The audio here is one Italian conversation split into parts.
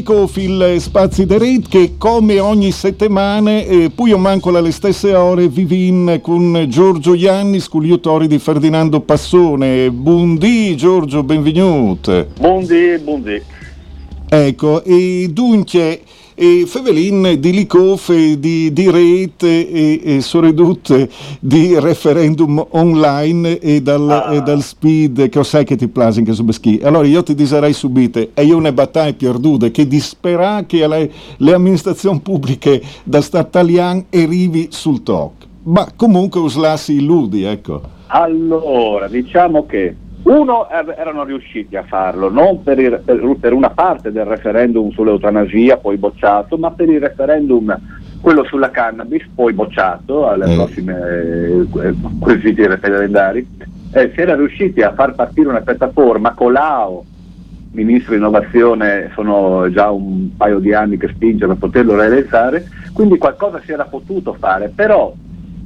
Licofil Spazi de Rete che come ogni settimana, eh, poi manco alle stesse ore, vivin con Giorgio Ianni, sculiutori di Ferdinando Passone. Buondì Giorgio, benvenuto. Buondì, buondì. Ecco, e dunque e Fevelin di Licof di, di rete e, e soprattutto di referendum online e dal, ah. e dal speed che sai che ti plasi anche su Beschi. Allora io ti diserei subito, e io ne battaglia perdute che dispera che le, le amministrazioni pubbliche da Stato italiano arrivi sul TOC. Ma comunque uslassi illudi, ecco. Allora, diciamo che uno, erano riusciti a farlo, non per, il, per, per, una parte del referendum sull'eutanasia, poi bocciato, ma per il referendum, quello sulla cannabis, poi bocciato alle mm. prossime eh, quesiti referendari. Eh, si era riusciti a far partire una piattaforma, Colau, ministro di innovazione, sono già un paio di anni che spinge per poterlo realizzare, quindi qualcosa si era potuto fare, però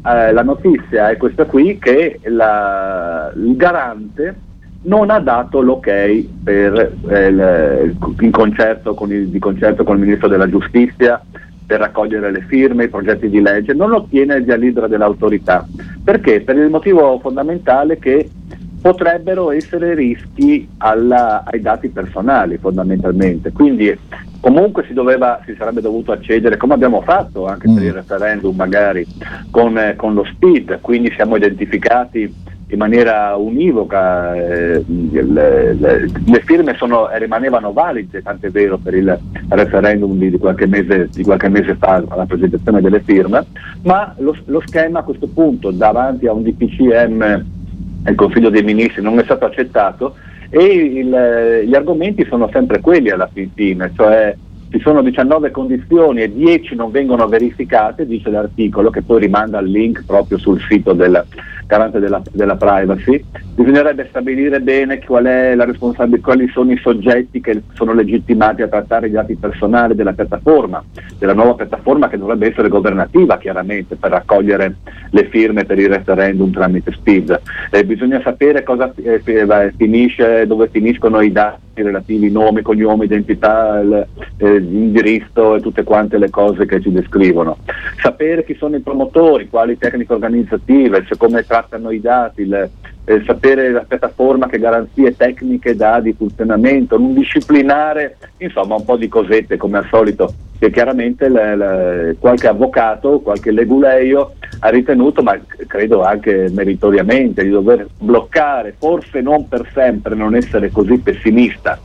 eh, la notizia è questa qui che la, il garante non ha dato l'ok per, eh, il, in concerto il, di concerto con il Ministro della Giustizia per raccogliere le firme, i progetti di legge, non ottiene il via libera dell'autorità. Perché? Per il motivo fondamentale che potrebbero essere rischi alla, ai dati personali fondamentalmente. Quindi comunque si, doveva, si, sarebbe dovuto accedere, come abbiamo fatto anche mm. per il referendum magari, con, eh, con, lo SPID, quindi siamo identificati in maniera univoca, eh, le, le, le, firme sono, rimanevano valide, tant'è vero per il referendum di, di, qualche, mese, di qualche, mese, fa, alla presentazione delle firme, ma lo, lo schema a questo punto davanti a un DPCM il Consiglio dei Ministri non è stato accettato e il, gli argomenti sono sempre quelli alla fine, cioè ci sono 19 condizioni e 10 non vengono verificate, dice l'articolo che poi rimanda al link proprio sul sito del, garante della, della, privacy, bisognerebbe stabilire bene qual quali sono i soggetti che sono legittimati a trattare i dati personali della piattaforma, della nuova piattaforma che dovrebbe essere governativa chiaramente per raccogliere le firme per il referendum tramite SPID. Eh, bisogna sapere cosa eh, finisce, dove finiscono i dati relativi, nomi, cognomi, identità, eh, l'indirizzo e tutte quante le cose che ci descrivono. Sapere chi sono i promotori, quali tecniche organizzative, cioè come trattano i dati, il, eh, sapere la piattaforma che garanzie tecniche dà di funzionamento, non disciplinare, insomma un po' di cosette come al solito che chiaramente le, le, qualche avvocato, qualche leguleio ha ritenuto, ma credo anche meritoriamente, di dover bloccare, forse non per sempre, non essere così pessimista,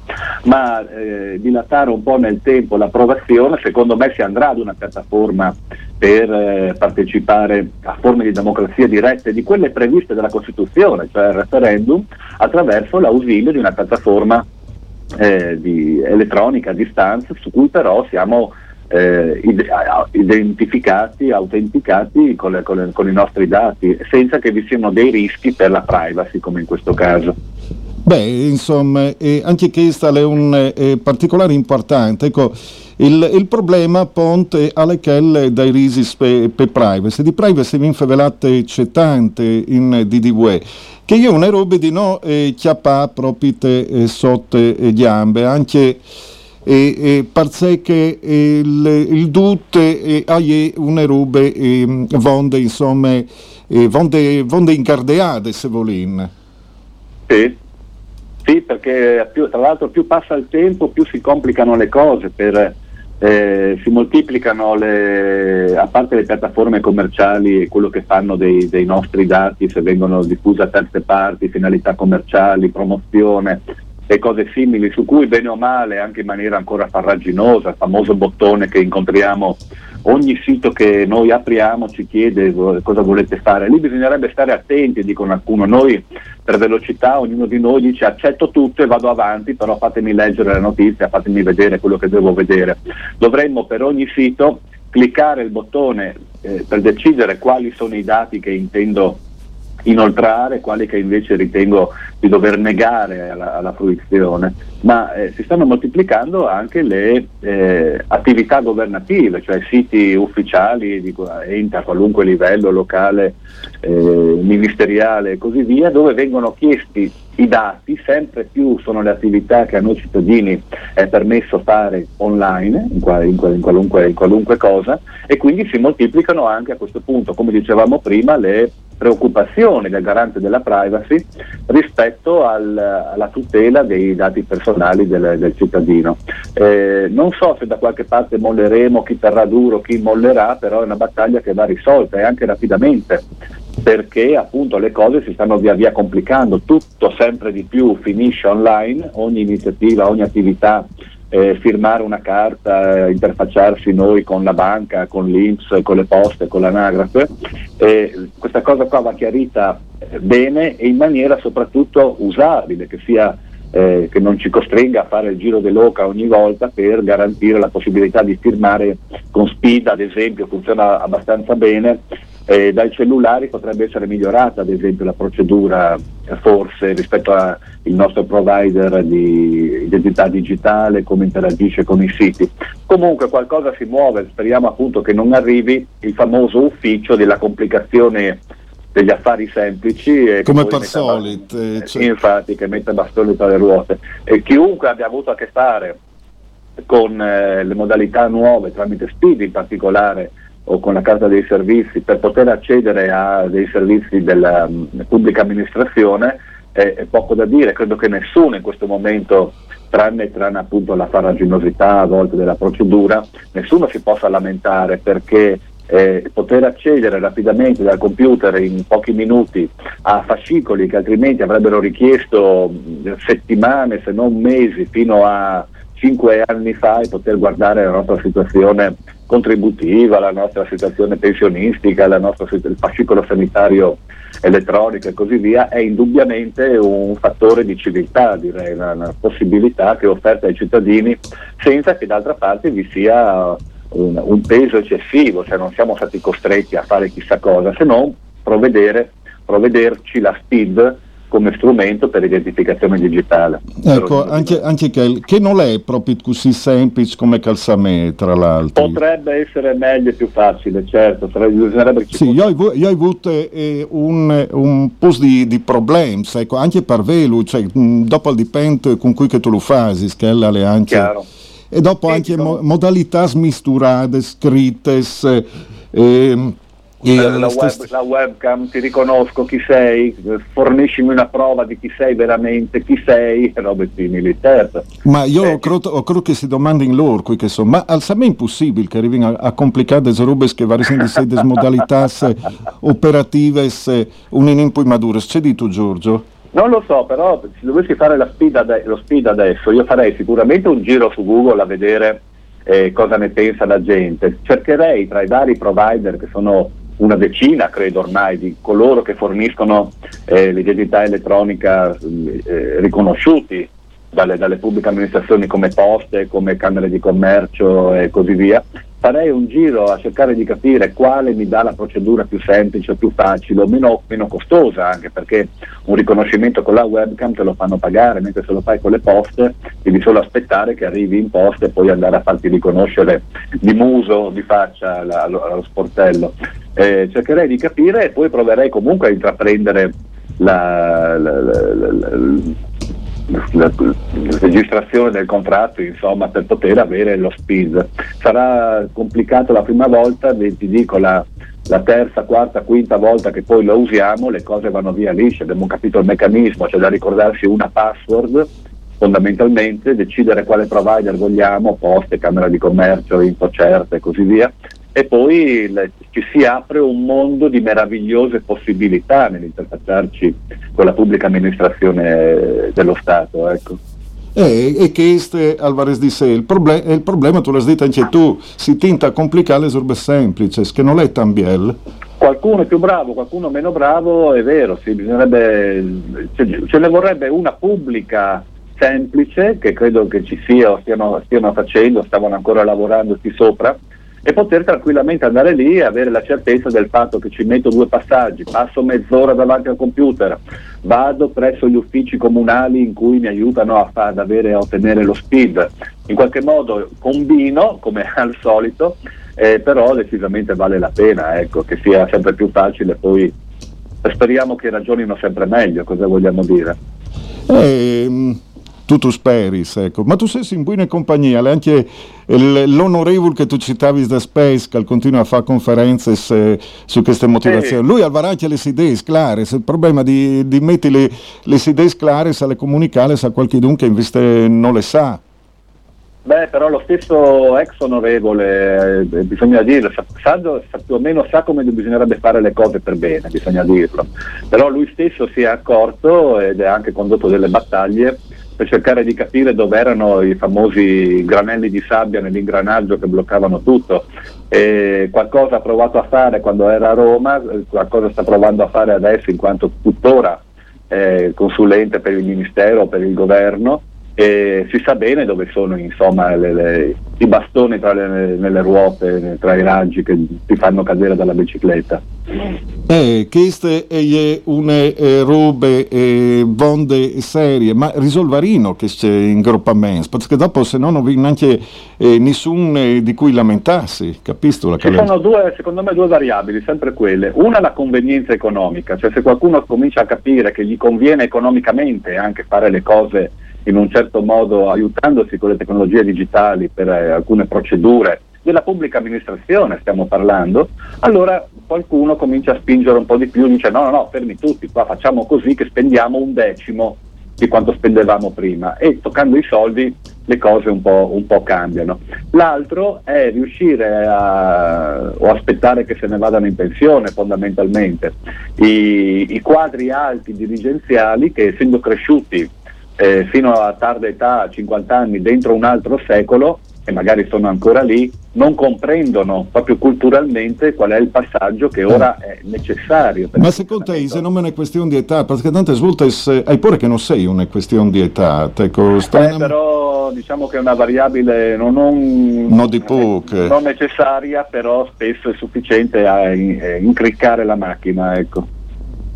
ma eh, dilatare un po' nel tempo l'approvazione, secondo me si andrà ad una piattaforma per eh, partecipare a forme di democrazia dirette, di quelle previste dalla Costituzione, cioè il referendum, attraverso l'ausilio di una piattaforma eh, di elettronica a distanza su cui però siamo eh, identificati, autenticati con, le, con, le, con, i nostri dati, senza che vi siano dei rischi per la privacy come in questo caso. Beh, insomma, eh, anche questo è un eh, particolare importante. Ecco, il, il, problema ponte alle che dai risi per pe privacy. Di privacy vi infavelate c'è tante in DDW che io una roba di no eh, chiappa proprio eh, sotto eh, gli ambe, anche e, e parce che il, il dute e hai una roba e, vonde insomma e, vonde, vonde incardeate se volin sì. Sì perché più, tra l'altro più passa il tempo più si complicano le cose per, eh, si moltiplicano le, a parte le piattaforme commerciali e quello che fanno dei, dei nostri dati se vengono diffuse a terze parti, finalità commerciali, promozione, e cose simili su cui bene o male anche in maniera ancora farraginosa, il famoso bottone che incontriamo ogni sito che noi apriamo ci chiede cosa volete fare, lì bisognerebbe stare attenti, dicono alcuno, noi per velocità ognuno di noi dice accetto tutto e vado avanti, però fatemi leggere la notizia, fatemi vedere quello che devo vedere. Dovremmo per ogni sito cliccare il bottone eh, per decidere quali sono i dati che intendo inoltrare, quali che invece ritengo di dover negare alla, alla fruizione, ma eh, si stanno moltiplicando anche le eh, attività governative, cioè siti ufficiali di ente a qualunque livello, locale, eh, ministeriale e così via, dove vengono chiesti i dati, sempre più sono le attività che a noi cittadini è permesso fare online, in, qua, in, in, qualunque, in qualunque cosa, e quindi si moltiplicano anche a questo punto, come dicevamo prima, le preoccupazioni del garante della privacy rispetto al, alla tutela dei dati personali del, del cittadino. Eh, non so se da qualche parte molleremo, chi terrà duro, chi mollerà, però è una battaglia che va risolta e anche rapidamente perché appunto le cose si stanno via via complicando, tutto sempre di più finisce online, ogni iniziativa, ogni attività, eh, firmare una carta, eh, interfacciarsi noi con la banca, con l'Inps, con le poste, con l'anagrafe, eh, questa cosa qua va chiarita eh, bene e in maniera soprattutto usabile, che sia eh, che non ci costringa a fare il giro dell'oca ogni volta per garantire la possibilità di firmare con speed, ad esempio, funziona abbastanza bene, eh, dai cellulari potrebbe essere migliorata ad esempio la procedura eh, forse rispetto al nostro provider di identità digitale, come interagisce con i siti. Comunque qualcosa si muove, speriamo appunto che non arrivi il famoso ufficio della complicazione degli affari semplici. Come per solito. Eh, cioè... Infatti, che mette bastoni tra le ruote. E chiunque abbia avuto a che fare con eh, le modalità nuove tramite Speed in particolare o con la carta dei servizi per poter accedere a dei servizi della um, pubblica amministrazione è, è, poco da dire, credo che nessuno in questo momento, tranne, tranne appunto la farraginosità a volte della procedura, nessuno si possa lamentare perché eh, poter accedere rapidamente dal computer in pochi minuti a fascicoli che altrimenti avrebbero richiesto settimane se non mesi fino a cinque anni fa e poter guardare la nostra situazione contributiva, la nostra situazione pensionistica, nostra, il fascicolo sanitario elettronico e così via, è indubbiamente un fattore di civiltà, direi, una, una possibilità che è offerta ai cittadini senza che d'altra parte vi sia un, un peso eccessivo, cioè non siamo stati costretti a fare chissà cosa, se non provvedere, provvederci la SPID come strumento per identificazione digitale. Ecco, anche, anche che, che, non è proprio così semplice come Calsamè, tra l'altro. Potrebbe essere meglio e più facile, certo. Bisognerebbe sì, io ho, io ho avuto eh, un, un po' di, di problemi, ecco, anche per velo, cioè, mh, dopo dipende con cui che tu lo fai, che è anche... Chiaro. E dopo sì, anche mo- modalità smisturate, scritte... Eh, la, la, web, la, webcam, ti riconosco chi sei, forniscimi una prova di chi sei veramente, chi sei, robe simili, certo. Ma io eh, credo, credo, che si domandino loro, qui che sono, ma al è impossibile che arrivino a, a complicare delle robe che variano di modalità operative, un input maduro. C'è di tu Giorgio? Non lo so, però se dovessi fare ade- lo speed adesso, io farei sicuramente un giro su Google a vedere eh, cosa ne pensa la gente. Cercherei tra i vari provider che sono una decina, credo ormai, di coloro che forniscono eh, l'identità elettronica eh, riconosciuti dalle, dalle, pubbliche amministrazioni come poste, come camere di commercio e così via. Farei un giro a cercare di capire quale mi dà la procedura più semplice, più facile o meno, meno costosa, anche perché un riconoscimento con la webcam te lo fanno pagare, mentre se lo fai con le poste devi solo aspettare che arrivi in posta e poi andare a farti riconoscere di muso, di faccia allo, sportello. Eh, cercherei di capire e poi proverei comunque a intraprendere la, la, la, la, registrazione del contratto insomma, per poter avere lo speed. Sarà complicato la prima volta, ti dico la, la terza, quarta, quinta volta che poi lo usiamo, le cose vanno via lisce, abbiamo capito il meccanismo, c'è da ricordarsi una password fondamentalmente, decidere quale provider vogliamo, poste, camera di commercio, infocerte e così via, e poi ci si apre un mondo di meravigliose possibilità nell'interfacciarci con la pubblica amministrazione dello Stato. Ecco. Eh, e questo Alvarez di sé, il, problem- il problema, tu l'hai detto anche tu, si tinta a complicare le sorbe semplici, che non è tan biel. Qualcuno è più bravo, qualcuno meno bravo, è vero, sì, bisognerebbe, ce, ce ne vorrebbe una pubblica semplice, che credo che ci sia o stiano, stiano facendo, stavano ancora lavorando qui sopra, e poter tranquillamente andare lì e avere la certezza del fatto che ci metto due passaggi, passo mezz'ora davanti al computer, vado presso gli uffici comunali in cui mi aiutano a, ad, avere, a ottenere lo speed, in qualche modo combino come al solito, eh, però decisamente vale la pena ecco, che sia sempre più facile poi speriamo che ragionino sempre meglio, cosa vogliamo dire? Eh, tu speris, ecco. Ma tu sei in buona compagnia, anche l'onorevole che tu citavi da Space, che continua a fare conferenze su queste motivazioni. Lui ha anche le idee chiare, il problema di, di mettere le, idee chiare, sa le comunicare, sa qualcuno che invece non le sa. Beh, però lo stesso ex onorevole, eh, bisogna dirlo, sa, sa, più o meno sa come bisognerebbe fare le cose per bene, bisogna dirlo. Però lui stesso si è accorto ed ha anche condotto delle battaglie per cercare di capire dove erano i famosi granelli di sabbia nell'ingranaggio che bloccavano tutto. E qualcosa ha provato a fare quando era a Roma, qualcosa sta provando a fare adesso in quanto tuttora eh, consulente per il Ministero, per il Governo e si sa bene dove sono insomma, le, le, i bastoni tra le, nelle ruote, tra i raggi che ti fanno cadere dalla bicicletta. Eh, queste è una eh, robe eh, bonde serie, ma risolvarino che c'è in groppamento, perché dopo se no non vi neanche eh, nessuno di cui lamentarsi, capisci? Ci sono due, secondo me due variabili, sempre quelle. Una la convenienza economica, cioè se qualcuno comincia a capire che gli conviene economicamente anche fare le cose in un certo modo aiutandosi con le tecnologie digitali per eh, alcune procedure della pubblica amministrazione stiamo parlando, allora qualcuno comincia a spingere un po' di più, dice no, no, no, fermi tutti, qua facciamo così che spendiamo un decimo di quanto spendevamo prima e toccando i soldi le cose un po', un po cambiano. L'altro è riuscire a, o aspettare che se ne vadano in pensione fondamentalmente i, i quadri alti dirigenziali che essendo cresciuti eh, fino a tarda età, a 50 anni, dentro un altro secolo, e magari sono ancora lì, non comprendono proprio culturalmente qual è il passaggio che ora eh. è necessario. Ma secondo te se non è una questione di età, perché tante volte hai pure che non sei una questione di età. Ecco, eh, però diciamo che è una variabile non, non, non, di poche. non necessaria, però spesso è sufficiente a incriccare la macchina. Ecco.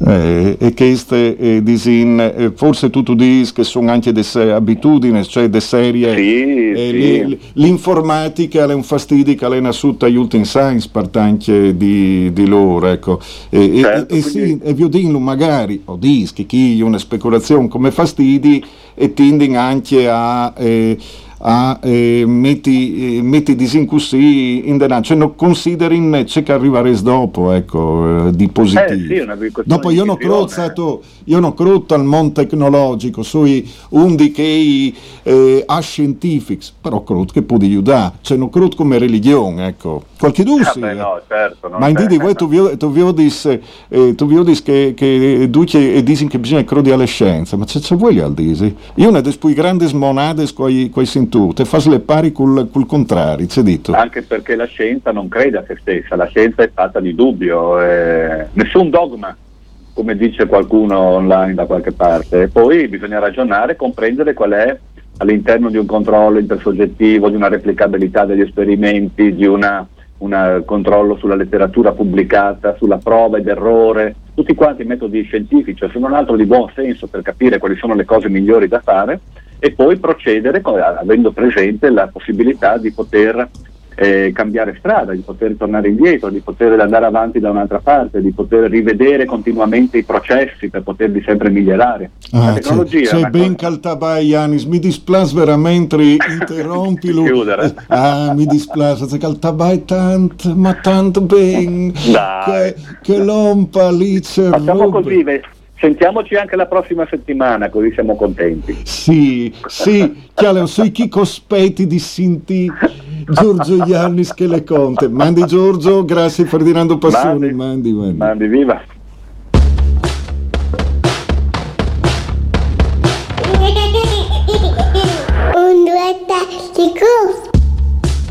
Eh, e queste eh, disin, eh, forse tu, tu dici che sono anche delle abitudini, cioè delle serie. Sì, eh, sì. l'informatica è un fastidio che è nasciuta agli ultimi science, parte anche di, di loro. Ecco. E, certo, e, quindi... sì, e vi dico magari, o dici che chi una speculazione come fastidi e tendono anche a eh, a eh, metti, eh, metti disincussi in denaro, cioè non consideri ciò che arriverà dopo, ecco, eh, di positivo. Eh, sì, dopo io non credo io non credo al mondo tecnologico, sui undi che eh, a scientifici, però credo che può aiutare, cioè non credo come religione, ecco. Qualche dubbio sì. no, certo, Ma in di voi tu vi, tu vi dis, eh, tu vi dis che, che duce e dicono che bisogna credere alle scienze, ma c'è, c'è voi al disi? Io ne des poi grandi smonade coi, coi tu, te fas le pari col, col contrario, c'è detto. Anche perché la scienza non crede a se stessa, la scienza è fatta di dubbio, eh, nessun dogma come dice qualcuno online da qualche parte. E poi bisogna ragionare, comprendere qual è all'interno di un controllo intersoggettivo, di una replicabilità degli esperimenti, di un controllo sulla letteratura pubblicata, sulla prova ed errore, tutti quanti metodi scientifici, se non altro di buon senso per capire quali sono le cose migliori da fare e poi procedere avendo presente la possibilità di poter eh, cambiare strada, di poter tornare indietro, di poter andare avanti da un'altra parte, di poter rivedere continuamente i processi per poterli sempre migliorare. Ah, la tecnologia c'è, c'è ben caltabai Yanis, mi dispiace veramente interrompilo. Chiudere. ah, mi dispiace, c'è caltabai tanto, ma tanto ben Dai. che, che lompa lì c'è Facciamo così, Sentiamoci anche la prossima settimana, così siamo contenti. Sì, sì, chiaro, sui chi cospetti di Sinti Giorgio Iannis che le conte. Mandi Giorgio, grazie Ferdinando Passoni. Mandi, mandi, mandi. mandi viva.